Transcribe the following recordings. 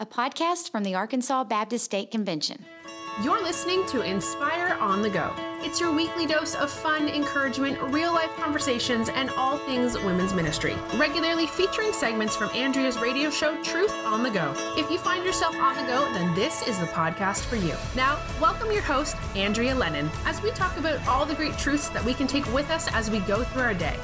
a podcast from the Arkansas Baptist State Convention. You're listening to Inspire on the Go. It's your weekly dose of fun, encouragement, real life conversations, and all things women's ministry. Regularly featuring segments from Andrea's radio show, Truth on the Go. If you find yourself on the go, then this is the podcast for you. Now, welcome your host, Andrea Lennon, as we talk about all the great truths that we can take with us as we go through our day.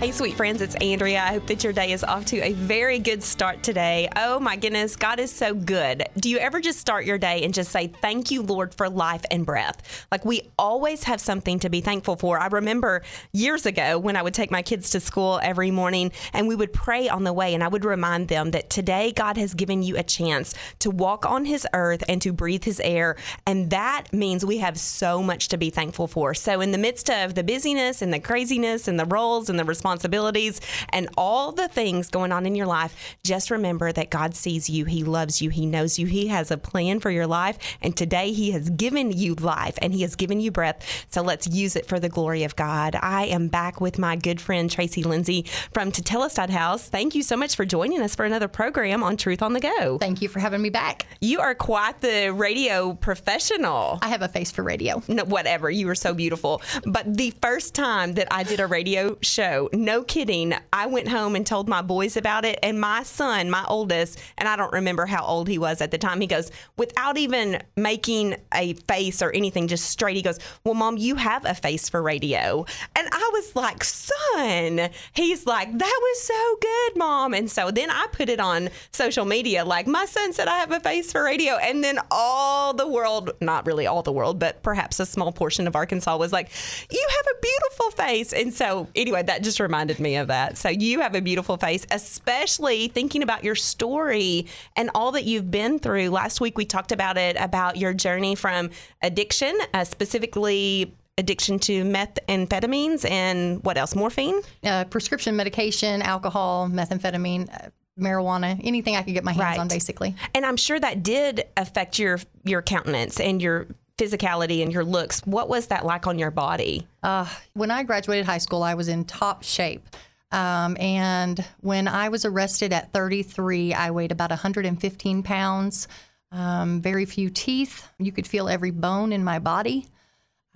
Hey, sweet friends, it's Andrea. I hope that your day is off to a very good start today. Oh my goodness, God is so good. Do you ever just start your day and just say, Thank you, Lord, for life and breath? Like we always have something to be thankful for. I remember years ago when I would take my kids to school every morning and we would pray on the way, and I would remind them that today God has given you a chance to walk on His earth and to breathe His air. And that means we have so much to be thankful for. So, in the midst of the busyness and the craziness and the roles and the responsibilities, responsibilities and all the things going on in your life, just remember that God sees you. He loves you. He knows you. He has a plan for your life. And today He has given you life and He has given you breath. So let's use it for the glory of God. I am back with my good friend Tracy Lindsay from Tetelestai House. Thank you so much for joining us for another program on Truth on the Go. Thank you for having me back. You are quite the radio professional. I have a face for radio. No, whatever. You are so beautiful. But the first time that I did a radio show, no kidding, I went home and told my boys about it. And my son, my oldest, and I don't remember how old he was at the time, he goes, without even making a face or anything, just straight, he goes, Well, mom, you have a face for radio. And I was like, Son, he's like, That was so good, mom. And so then I put it on social media, like, My son said I have a face for radio. And then all the world, not really all the world, but perhaps a small portion of Arkansas was like, You have a beautiful face. And so, anyway, that just reminded me of that. So you have a beautiful face, especially thinking about your story and all that you've been through. Last week we talked about it about your journey from addiction, uh, specifically addiction to methamphetamines and what else? Morphine? Uh, prescription medication, alcohol, methamphetamine. Uh, marijuana, anything I could get my hands right. on, basically. And I'm sure that did affect your your countenance and your physicality and your looks. What was that like on your body? Uh, when I graduated high school, I was in top shape. Um, and when I was arrested at 33, I weighed about 115 pounds, um, very few teeth. You could feel every bone in my body.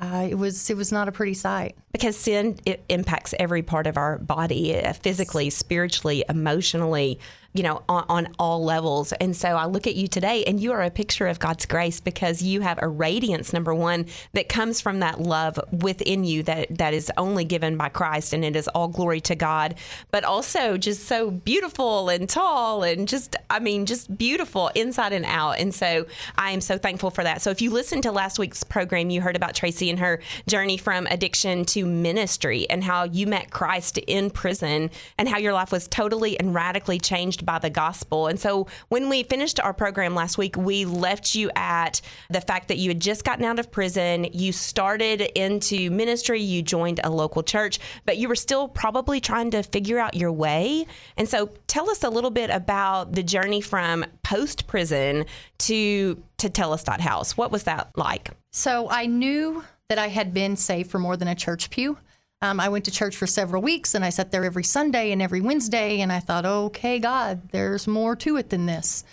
Uh, it was it was not a pretty sight because sin it impacts every part of our body uh, physically spiritually emotionally you know, on, on, all levels. And so I look at you today and you are a picture of God's grace because you have a radiance, number one, that comes from that love within you that, that is only given by Christ and it is all glory to God, but also just so beautiful and tall and just, I mean, just beautiful inside and out. And so I am so thankful for that. So if you listened to last week's program, you heard about Tracy and her journey from addiction to ministry and how you met Christ in prison and how your life was totally and radically changed by the gospel. And so when we finished our program last week, we left you at the fact that you had just gotten out of prison, you started into ministry, you joined a local church, but you were still probably trying to figure out your way. And so tell us a little bit about the journey from post prison to Tetelestai House. What was that like? So I knew that I had been saved for more than a church pew. Um, I went to church for several weeks and I sat there every Sunday and every Wednesday and I thought, okay, God, there's more to it than this.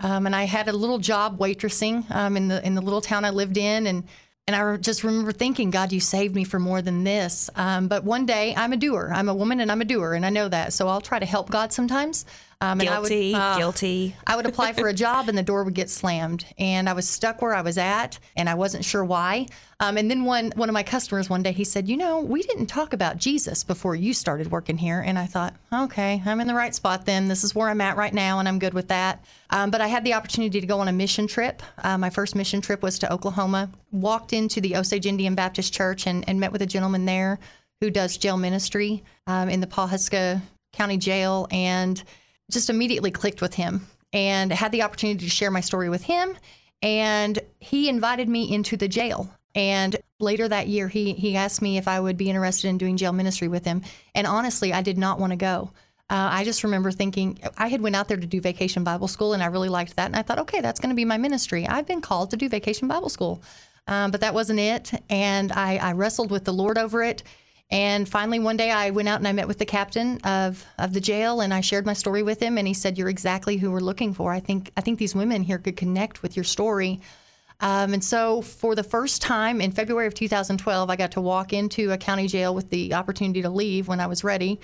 Um, and I had a little job waitressing um, in the in the little town I lived in, and and I just remember thinking, God, you saved me for more than this. Um, but one day, I'm a doer. I'm a woman, and I'm a doer, and I know that. So I'll try to help God sometimes. Um, guilty, I would, uh, guilty. I would apply for a job and the door would get slammed, and I was stuck where I was at, and I wasn't sure why. Um, and then one one of my customers one day he said, "You know, we didn't talk about Jesus before you started working here." And I thought, "Okay, I'm in the right spot then. This is where I'm at right now, and I'm good with that." Um, but I had the opportunity to go on a mission trip. Uh, my first mission trip was to Oklahoma. Walked into the Osage Indian Baptist Church and, and met with a gentleman there who does jail ministry um, in the Pawhuska County Jail, and just immediately clicked with him and had the opportunity to share my story with him. And he invited me into the jail. And later that year, he, he asked me if I would be interested in doing jail ministry with him. And honestly, I did not want to go. Uh, I just remember thinking I had went out there to do vacation Bible school, and I really liked that. And I thought, okay, that's going to be my ministry. I've been called to do vacation Bible school, um, but that wasn't it. And I, I wrestled with the Lord over it. And finally, one day I went out and I met with the captain of, of the jail and I shared my story with him. And he said, You're exactly who we're looking for. I think, I think these women here could connect with your story. Um, and so, for the first time in February of 2012, I got to walk into a county jail with the opportunity to leave when I was ready.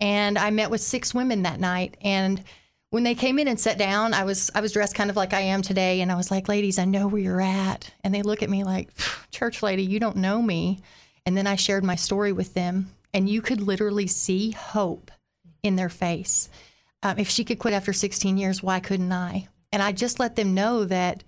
And I met with six women that night. And when they came in and sat down, I was I was dressed kind of like I am today, and I was like, "Ladies, I know where you're at." And they look at me like, "Church lady, you don't know me." And then I shared my story with them, and you could literally see hope in their face. Um, if she could quit after 16 years, why couldn't I? And I just let them know that,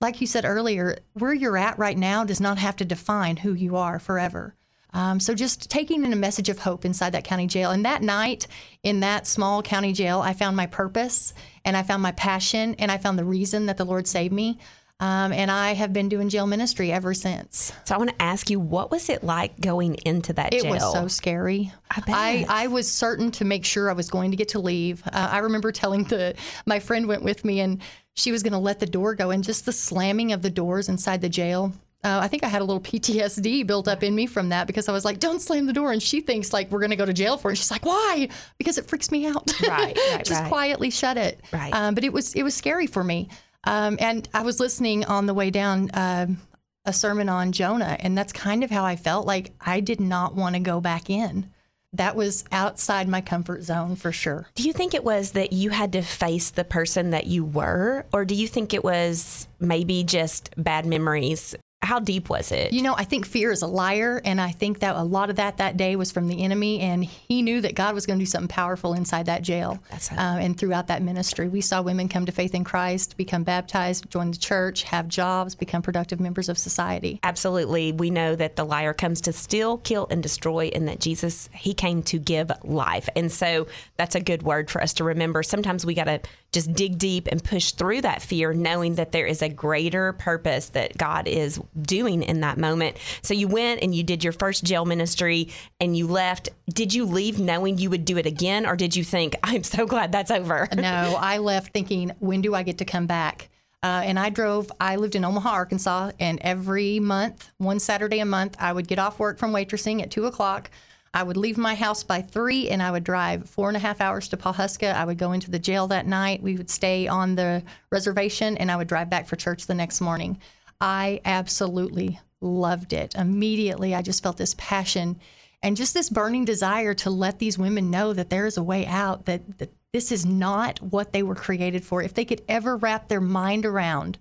like you said earlier, where you're at right now does not have to define who you are forever. Um, so just taking in a message of hope inside that county jail. And that night in that small county jail, I found my purpose and I found my passion and I found the reason that the Lord saved me. Um, and I have been doing jail ministry ever since. So I want to ask you, what was it like going into that it jail? It was so scary. I bet. I, I was certain to make sure I was going to get to leave. Uh, I remember telling the my friend went with me and she was going to let the door go, and just the slamming of the doors inside the jail. Uh, I think I had a little PTSD built up in me from that because I was like, "Don't slam the door," and she thinks like we're going to go to jail for it. She's like, "Why?" Because it freaks me out. Right, right, just right. quietly shut it. Right. Um, but it was it was scary for me. Um, and I was listening on the way down um, a sermon on Jonah, and that's kind of how I felt. Like I did not want to go back in. That was outside my comfort zone for sure. Do you think it was that you had to face the person that you were, or do you think it was maybe just bad memories? How deep was it? You know, I think fear is a liar, and I think that a lot of that that day was from the enemy, and he knew that God was going to do something powerful inside that jail uh, and throughout that ministry. We saw women come to faith in Christ, become baptized, join the church, have jobs, become productive members of society. Absolutely. We know that the liar comes to steal, kill, and destroy, and that Jesus, he came to give life. And so that's a good word for us to remember. Sometimes we got to just dig deep and push through that fear, knowing that there is a greater purpose that God is doing in that moment. So you went and you did your first jail ministry and you left. Did you leave knowing you would do it again, or did you think, I'm so glad that's over? no, I left thinking, when do I get to come back? Uh, and I drove, I lived in Omaha, Arkansas, and every month, one Saturday a month, I would get off work from waitressing at two o'clock. I would leave my house by three and I would drive four and a half hours to Pawhuska. I would go into the jail that night. We would stay on the reservation and I would drive back for church the next morning. I absolutely loved it. Immediately, I just felt this passion and just this burning desire to let these women know that there is a way out, that, that this is not what they were created for. If they could ever wrap their mind around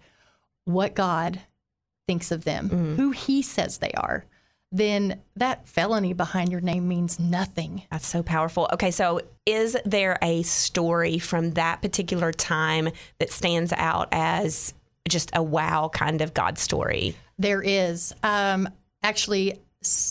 what God thinks of them, mm-hmm. who He says they are, then that felony behind your name means nothing. That's so powerful. Okay, so is there a story from that particular time that stands out as just a wow kind of God story? There is. Um, actually,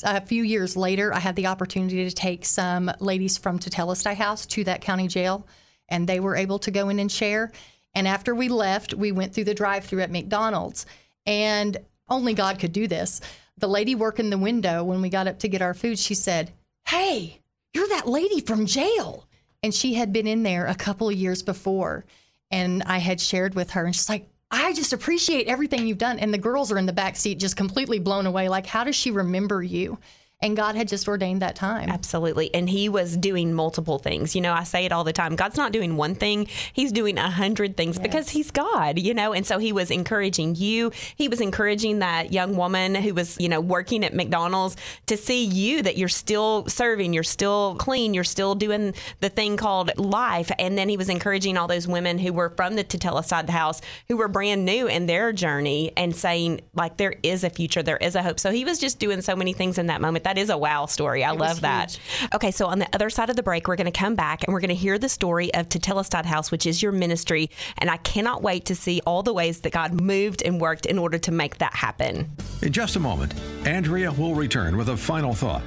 a few years later, I had the opportunity to take some ladies from Tetelestai House to that county jail, and they were able to go in and share. And after we left, we went through the drive through at McDonald's, and only God could do this. The lady working the window, when we got up to get our food, she said, Hey, you're that lady from jail. And she had been in there a couple of years before. And I had shared with her, and she's like, I just appreciate everything you've done. And the girls are in the back seat, just completely blown away. Like, how does she remember you? And God had just ordained that time. Absolutely. And he was doing multiple things. You know, I say it all the time God's not doing one thing, he's doing a hundred things because he's God, you know? And so he was encouraging you. He was encouraging that young woman who was, you know, working at McDonald's to see you that you're still serving, you're still clean, you're still doing the thing called life. And then he was encouraging all those women who were from the Tutela side of the house who were brand new in their journey and saying, like, there is a future, there is a hope. So he was just doing so many things in that moment. That is a wow story. I love that. Okay, so on the other side of the break, we're going to come back and we're going to hear the story of Tetelestai House, which is your ministry. And I cannot wait to see all the ways that God moved and worked in order to make that happen. In just a moment, Andrea will return with a final thought.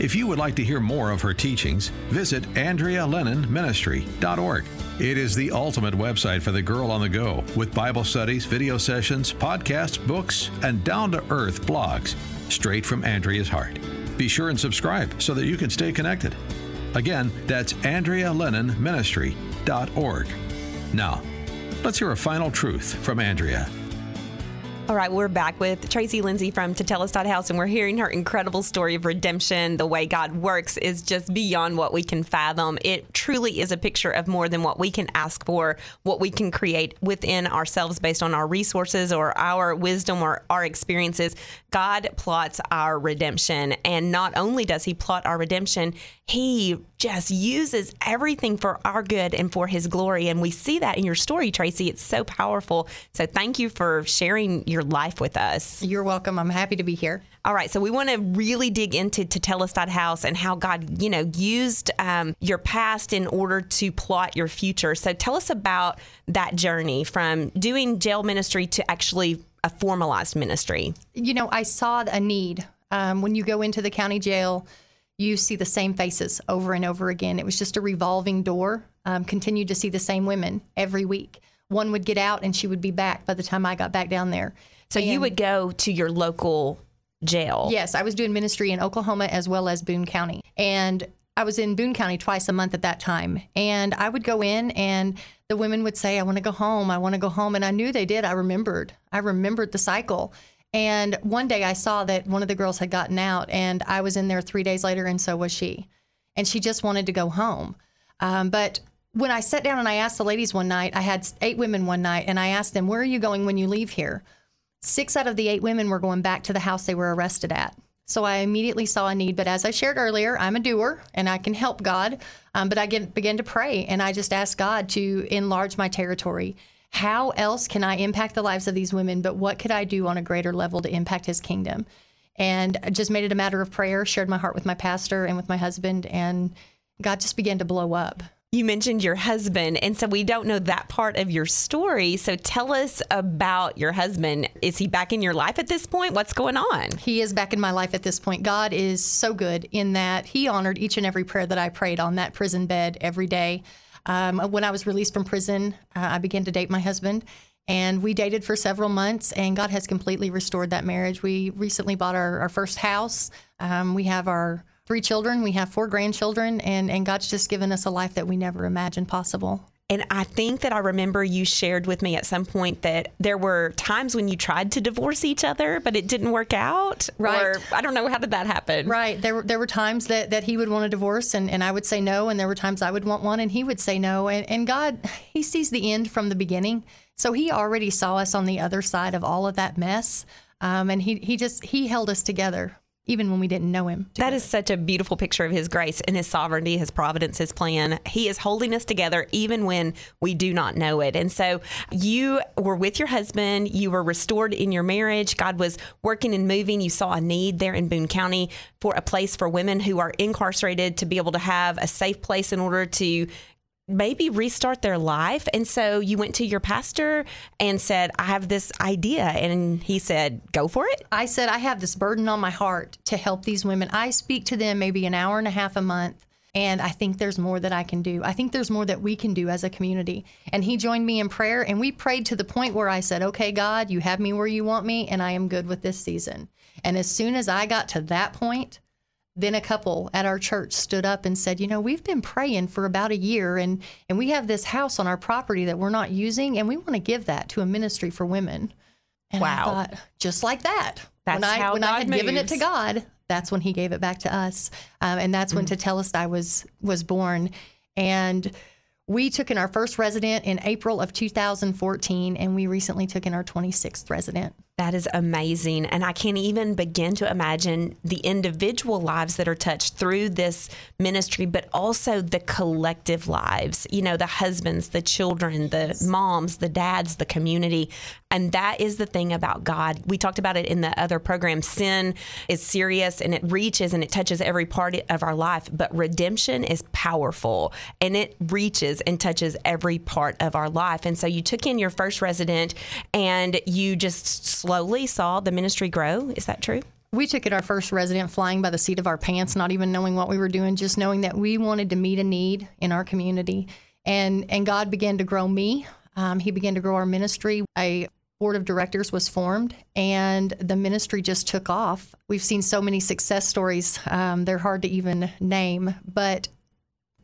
If you would like to hear more of her teachings, visit AndreaLennonMinistry.org. It is the ultimate website for the girl on the go, with Bible studies, video sessions, podcasts, books, and down to earth blogs straight from Andrea's heart. Be sure and subscribe so that you can stay connected. Again, that's AndreaLennonMinistry.org. Now, let's hear a final truth from Andrea. All right, we're back with Tracy Lindsay from House, and we're hearing her incredible story of redemption. The way God works is just beyond what we can fathom. It truly is a picture of more than what we can ask for, what we can create within ourselves based on our resources or our wisdom or our experiences. God plots our redemption. And not only does He plot our redemption, He just uses everything for our good and for His glory. And we see that in your story, Tracy. It's so powerful. So thank you for sharing your life with us. You're welcome. I'm happy to be here. All right, so we want to really dig into Tetelestai House and how God, you know, used um, your past in order to plot your future. So tell us about that journey from doing jail ministry to actually a formalized ministry. You know, I saw a need um, when you go into the county jail you see the same faces over and over again. It was just a revolving door. Um, continued to see the same women every week. One would get out and she would be back by the time I got back down there. So and you would go to your local jail? Yes, I was doing ministry in Oklahoma as well as Boone County. And I was in Boone County twice a month at that time. And I would go in and the women would say, I want to go home. I want to go home. And I knew they did. I remembered. I remembered the cycle. And one day I saw that one of the girls had gotten out, and I was in there three days later, and so was she. And she just wanted to go home. Um, but when I sat down and I asked the ladies one night, I had eight women one night, and I asked them, Where are you going when you leave here? Six out of the eight women were going back to the house they were arrested at. So I immediately saw a need. But as I shared earlier, I'm a doer and I can help God. Um, but I get, began to pray and I just asked God to enlarge my territory how else can I impact the lives of these women? But what could I do on a greater level to impact his kingdom? And I just made it a matter of prayer, shared my heart with my pastor and with my husband, and God just began to blow up. You mentioned your husband, and so we don't know that part of your story. So tell us about your husband. Is he back in your life at this point? What's going on? He is back in my life at this point. God is so good in that he honored each and every prayer that I prayed on that prison bed every day. Um, when I was released from prison, uh, I began to date my husband. And we dated for several months, and God has completely restored that marriage. We recently bought our, our first house. Um, we have our three children, we have four grandchildren, and, and God's just given us a life that we never imagined possible. And I think that I remember you shared with me at some point that there were times when you tried to divorce each other, but it didn't work out. Right. Or I don't know how did that happen. Right. There were there were times that, that he would want a divorce and, and I would say no, and there were times I would want one and he would say no. And and God, he sees the end from the beginning. So he already saw us on the other side of all of that mess. Um, and he he just he held us together even when we didn't know him. Together. That is such a beautiful picture of his grace and his sovereignty, his providence, his plan. He is holding us together even when we do not know it. And so you were with your husband, you were restored in your marriage. God was working and moving. You saw a need there in Boone County for a place for women who are incarcerated to be able to have a safe place in order to maybe restart their life. And so you went to your pastor and said, I have this idea. And he said, Go for it. I said, I have this burden on my heart to help these women. I speak to them maybe an hour and a half a month. And I think there's more that I can do. I think there's more that we can do as a community. And he joined me in prayer, and we prayed to the point where I said, Okay, God, you have me where you want me, and I am good with this season. And as soon as I got to that point, then a couple at our church stood up and said, "You know, we've been praying for about a year, and and we have this house on our property that we're not using, and we want to give that to a ministry for women." And wow! Thought, just like that. That's when I how when God I had moves. given it to God, that's when He gave it back to us, um, and that's when mm. Tetelestai was was born, and. We took in our first resident in April of 2014, and we recently took in our 26th resident. That is amazing. And I can't even begin to imagine the individual lives that are touched through this ministry, but also the collective lives, you know, the husbands, the children, the moms, the dads, the community. And that is the thing about God. We talked about it in the other program. Sin is serious and it reaches and it touches every part of our life, but redemption is powerful and it reaches and touches every part of our life. And so you took in your first resident and you just slowly saw the ministry grow. Is that true? We took it our first resident flying by the seat of our pants, not even knowing what we were doing, just knowing that we wanted to meet a need in our community. And, and God began to grow me. Um, he began to grow our ministry. A board of directors was formed, and the ministry just took off. We've seen so many success stories, um, they're hard to even name. But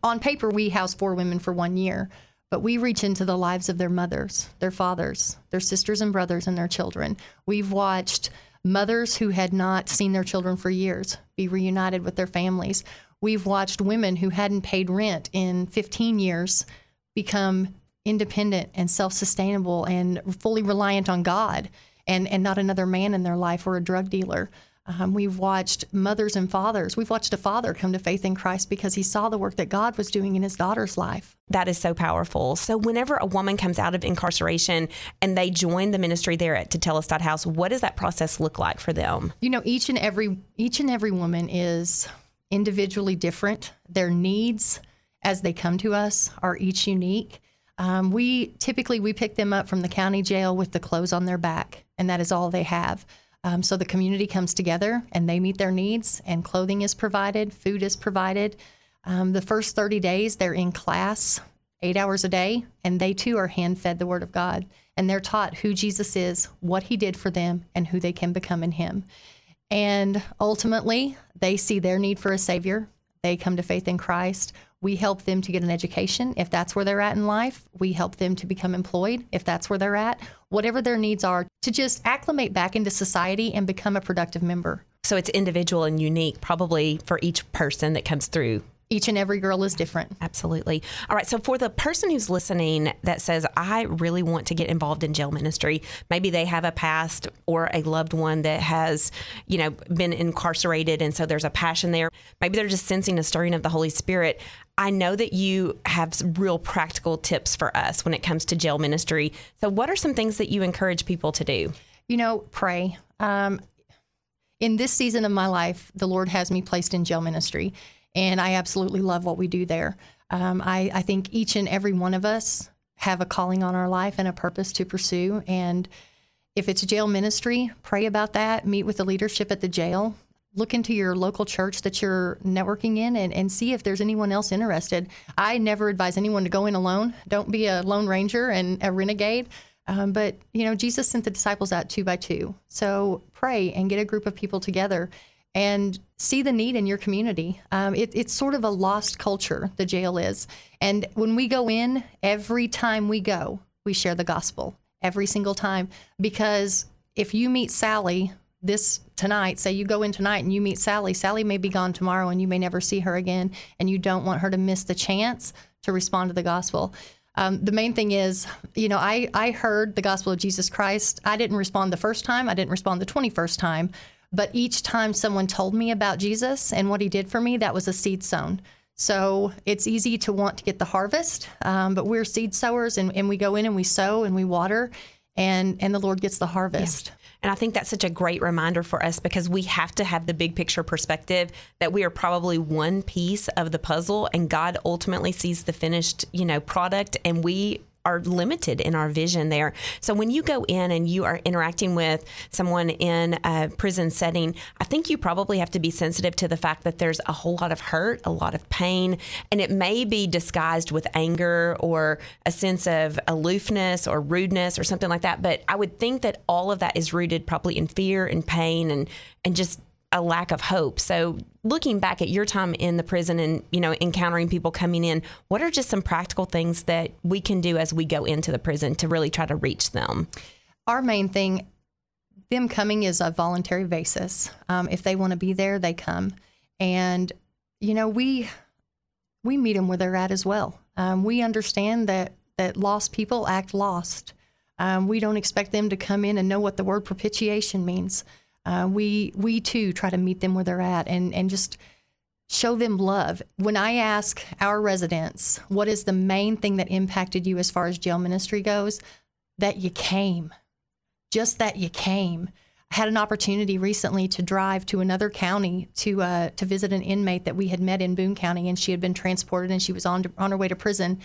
on paper, we house four women for one year. But we reach into the lives of their mothers, their fathers, their sisters and brothers, and their children. We've watched mothers who had not seen their children for years be reunited with their families. We've watched women who hadn't paid rent in 15 years become independent and self sustainable and fully reliant on God and, and not another man in their life or a drug dealer. Um, we've watched mothers and fathers. We've watched a father come to faith in Christ because he saw the work that God was doing in his daughter's life. That is so powerful. So, whenever a woman comes out of incarceration and they join the ministry there at Tetelestai House, what does that process look like for them? You know, each and every each and every woman is individually different. Their needs as they come to us are each unique. Um, we typically we pick them up from the county jail with the clothes on their back, and that is all they have. Um, so the community comes together and they meet their needs, and clothing is provided, food is provided. Um, the first 30 days, they're in class eight hours a day, and they too are hand fed the Word of God. And they're taught who Jesus is, what He did for them, and who they can become in Him. And ultimately, they see their need for a Savior. They come to faith in Christ. We help them to get an education if that's where they're at in life. We help them to become employed if that's where they're at. Whatever their needs are, to just acclimate back into society and become a productive member. So it's individual and unique, probably for each person that comes through each and every girl is different. Absolutely. All right. So, for the person who's listening that says, I really want to get involved in jail ministry, maybe they have a past or a loved one that has, you know, been incarcerated. And so there's a passion there. Maybe they're just sensing a stirring of the Holy Spirit. I know that you have real practical tips for us when it comes to jail ministry. So, what are some things that you encourage people to do? You know, pray. Um, in this season of my life, the Lord has me placed in jail ministry and I absolutely love what we do there. Um, I, I think each and every one of us have a calling on our life and a purpose to pursue. And if it's jail ministry, pray about that. Meet with the leadership at the jail. Look into your local church that you're networking in and, and see if there's anyone else interested. I never advise anyone to go in alone. Don't be a lone ranger and a renegade. Um, but, you know, Jesus sent the disciples out two by two. So pray and get a group of people together and see the need in your community. Um, it, it's sort of a lost culture, the jail is. And when we go in, every time we go, we share the gospel every single time. Because if you meet Sally this tonight, say you go in tonight and you meet Sally, Sally may be gone tomorrow and you may never see her again, and you don't want her to miss the chance to respond to the gospel. Um, the main thing is, you know, I, I heard the gospel of Jesus Christ. I didn't respond the first time, I didn't respond the 21st time but each time someone told me about Jesus and what he did for me, that was a seed sown. So it's easy to want to get the harvest, um, but we're seed sowers and, and we go in and we sow and we water and and the Lord gets the harvest. And I think that's such a great reminder for us because we have to have the big picture perspective that we are probably one piece of the puzzle and God ultimately sees the finished, you know, product and we are limited in our vision there. So when you go in and you are interacting with someone in a prison setting, I think you probably have to be sensitive to the fact that there's a whole lot of hurt, a lot of pain, and it may be disguised with anger or a sense of aloofness or rudeness or something like that. But I would think that all of that is rooted probably in fear and pain and and just a lack of hope. So, looking back at your time in the prison and you know encountering people coming in, what are just some practical things that we can do as we go into the prison to really try to reach them? Our main thing, them coming is a voluntary basis. Um, if they want to be there, they come, and you know we we meet them where they're at as well. Um, we understand that that lost people act lost. Um, we don't expect them to come in and know what the word propitiation means uh, we we too try to meet them where they're at and and just show them love. When I ask our residents, what is the main thing that impacted you as far as jail ministry goes, that you came, just that you came. I had an opportunity recently to drive to another county to uh, to visit an inmate that we had met in Boone County, and she had been transported and she was on to, on her way to prison,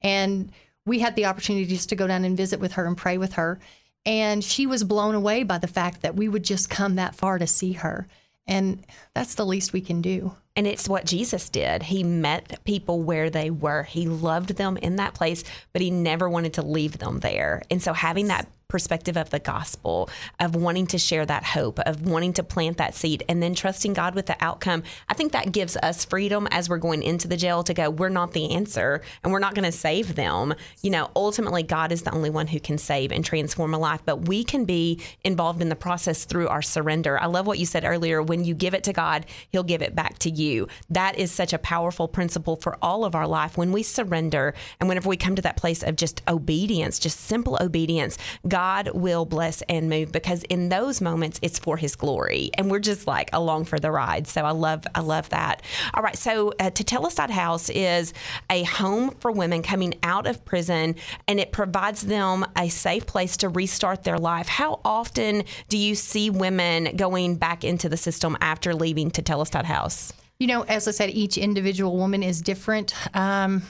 and we had the opportunity just to go down and visit with her and pray with her. And she was blown away by the fact that we would just come that far to see her. And that's the least we can do. And it's what Jesus did. He met people where they were. He loved them in that place, but he never wanted to leave them there. And so having that perspective of the gospel, of wanting to share that hope, of wanting to plant that seed, and then trusting God with the outcome, I think that gives us freedom as we're going into the jail to go, we're not the answer and we're not going to save them. You know, ultimately, God is the only one who can save and transform a life, but we can be involved in the process through our surrender. I love what you said earlier. When you give it to God, He'll give it back to you. That is such a powerful principle for all of our life. When we surrender and whenever we come to that place of just obedience, just simple obedience, God will bless and move because in those moments it's for His glory, and we're just like along for the ride. So I love, I love that. All right, so uh, Tetelestai House is a home for women coming out of prison, and it provides them a safe place to restart their life. How often do you see women going back into the system after leaving Tetelestai House? You know, as I said, each individual woman is different. Um,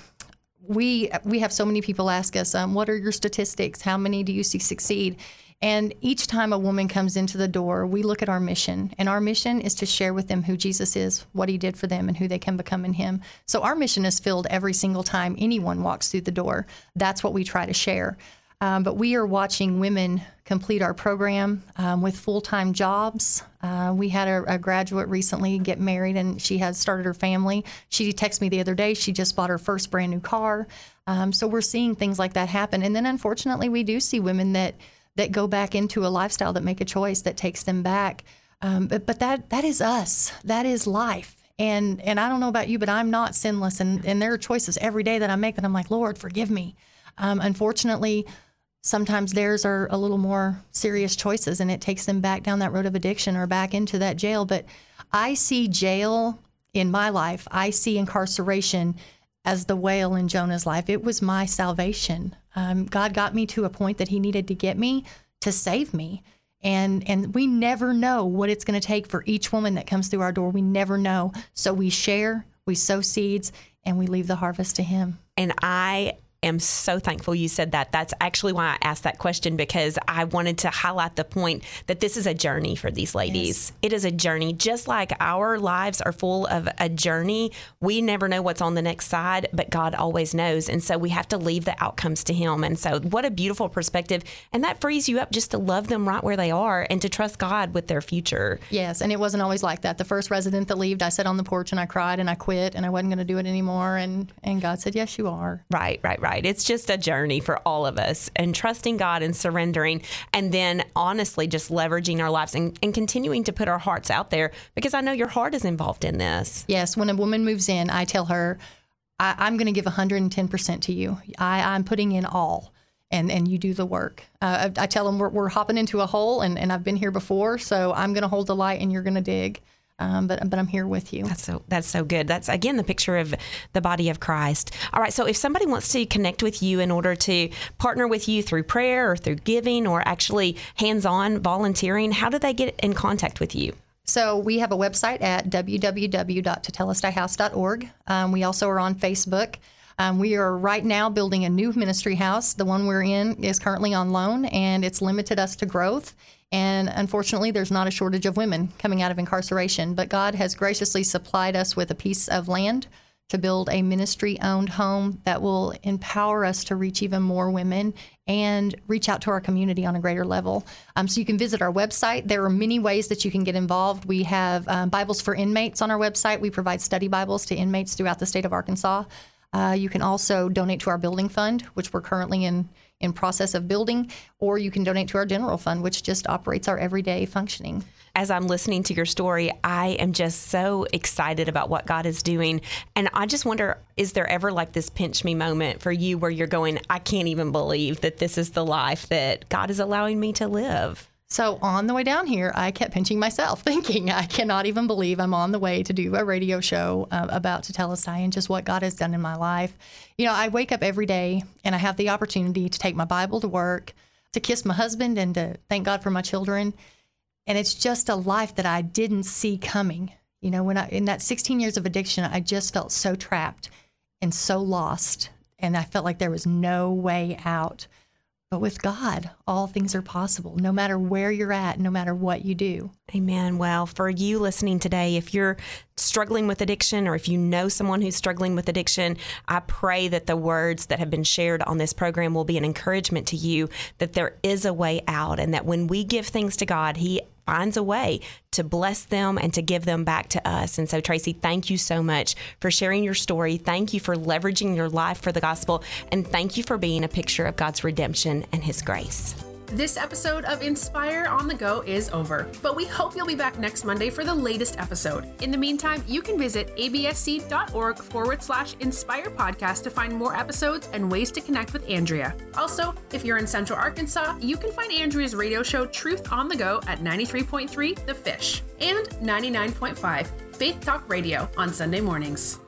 we we have so many people ask us, um, "What are your statistics? How many do you see succeed?" And each time a woman comes into the door, we look at our mission. And our mission is to share with them who Jesus is, what he did for them, and who they can become in him. So our mission is filled every single time anyone walks through the door. That's what we try to share. Um, but we are watching women complete our program um, with full time jobs. Uh, we had a, a, graduate recently get married and she has started her family. She texted me the other day, she just bought her first brand new car. Um, so we're seeing things like that happen. And then unfortunately, we do see women that that go back into a lifestyle that make a choice that takes them back. Um, but, but that that is us. That is life. And and I don't know about you, but I'm not sinless. And and there are choices every day that I make that I'm like, Lord, forgive me. Um, unfortunately, sometimes theirs are a little more serious choices, and it takes them back down that road of addiction or back into that jail. But I see jail in my life. I see incarceration as the whale in Jonah's life. It was my salvation. Um, God got me to a point that He needed to get me to save me. And and we never know what it's going to take for each woman that comes through our door. We never know. So we share, we sow seeds, and we leave the harvest to Him. And I am so thankful you said that. That's actually why I asked that question because I wanted to highlight the point that this is a journey for these ladies. Yes. It is a journey, just like our lives are full of a journey. We never know what's on the next side, but God always knows. And so we have to leave the outcomes to Him. And so, what a beautiful perspective. And that frees you up just to love them right where they are and to trust God with their future. Yes. And it wasn't always like that. The first resident that left, I sat on the porch and I cried and I quit and I wasn't going to do it anymore. And, and God said, Yes, you are. Right, right, right right. It's just a journey for all of us and trusting God and surrendering and then honestly just leveraging our lives and, and continuing to put our hearts out there because I know your heart is involved in this. Yes. When a woman moves in, I tell her, I, am going to give 110% to you. I, I'm putting in all and and you do the work. Uh, I, I, tell them we're, we're hopping into a hole, and, and I've been here before, so I'm going to hold the light, and you're going to dig. Um, but but I'm here with you. That's so that's so good. That's again the picture of the body of Christ. All right. So if somebody wants to connect with you in order to partner with you through prayer or through giving or actually hands-on volunteering, how do they get in contact with you? So we have a website at www.tetelestaihouse.org. Um, we also are on Facebook. Um, we are right now building a new ministry house. The one we're in is currently on loan, and it's limited us to growth. And unfortunately, there's not a shortage of women coming out of incarceration, but God has graciously supplied us with a piece of land to build a ministry owned home that will empower us to reach even more women and reach out to our community on a greater level. Um, so you can visit our website. There are many ways that you can get involved. We have um, Bibles for inmates on our website. We provide study Bibles to inmates throughout the state of Arkansas. Uh, you can also donate to our building fund, which we're currently in in process of building, or you can donate to our general fund, which just operates our everyday functioning. As I'm listening to your story, I am just so excited about what God is doing. And I just wonder is there ever like this pinch me moment for you where you're going, I can't even believe that this is the life that God is allowing me to live? So on the way down here, I kept pinching myself, thinking, I cannot even believe I'm on the way to do a radio show uh, about Tetelestai and just what God has done in my life. You know, I wake up every day and I have the opportunity to take my Bible to work, to kiss my husband, and to thank God for my children. And it's just a life that I didn't see coming. You know, when I in that 16 years of addiction, I just felt so trapped and so lost, and I felt like there was no way out. But with God, all things are possible, no matter where you're at, no matter what you do. Amen. Well, for you listening today, if you're struggling with addiction or if you know someone who's struggling with addiction, I pray that the words that have been shared on this program will be an encouragement to you that there is a way out and that when we give things to God, He finds a way to bless them and to give them back to us. And so, Tracy, thank you so much for sharing your story. Thank you for leveraging your life for the gospel. And thank you for being a picture of God's redemption and His grace. This episode of Inspire on the Go is over, but we hope you'll be back next Monday for the latest episode. In the meantime, you can visit absc.org forward slash inspire podcast to find more episodes and ways to connect with Andrea. Also, if you're in Central Arkansas, you can find Andrea's radio show Truth on the Go at 93.3 The Fish and 99.5 Faith Talk Radio on Sunday mornings.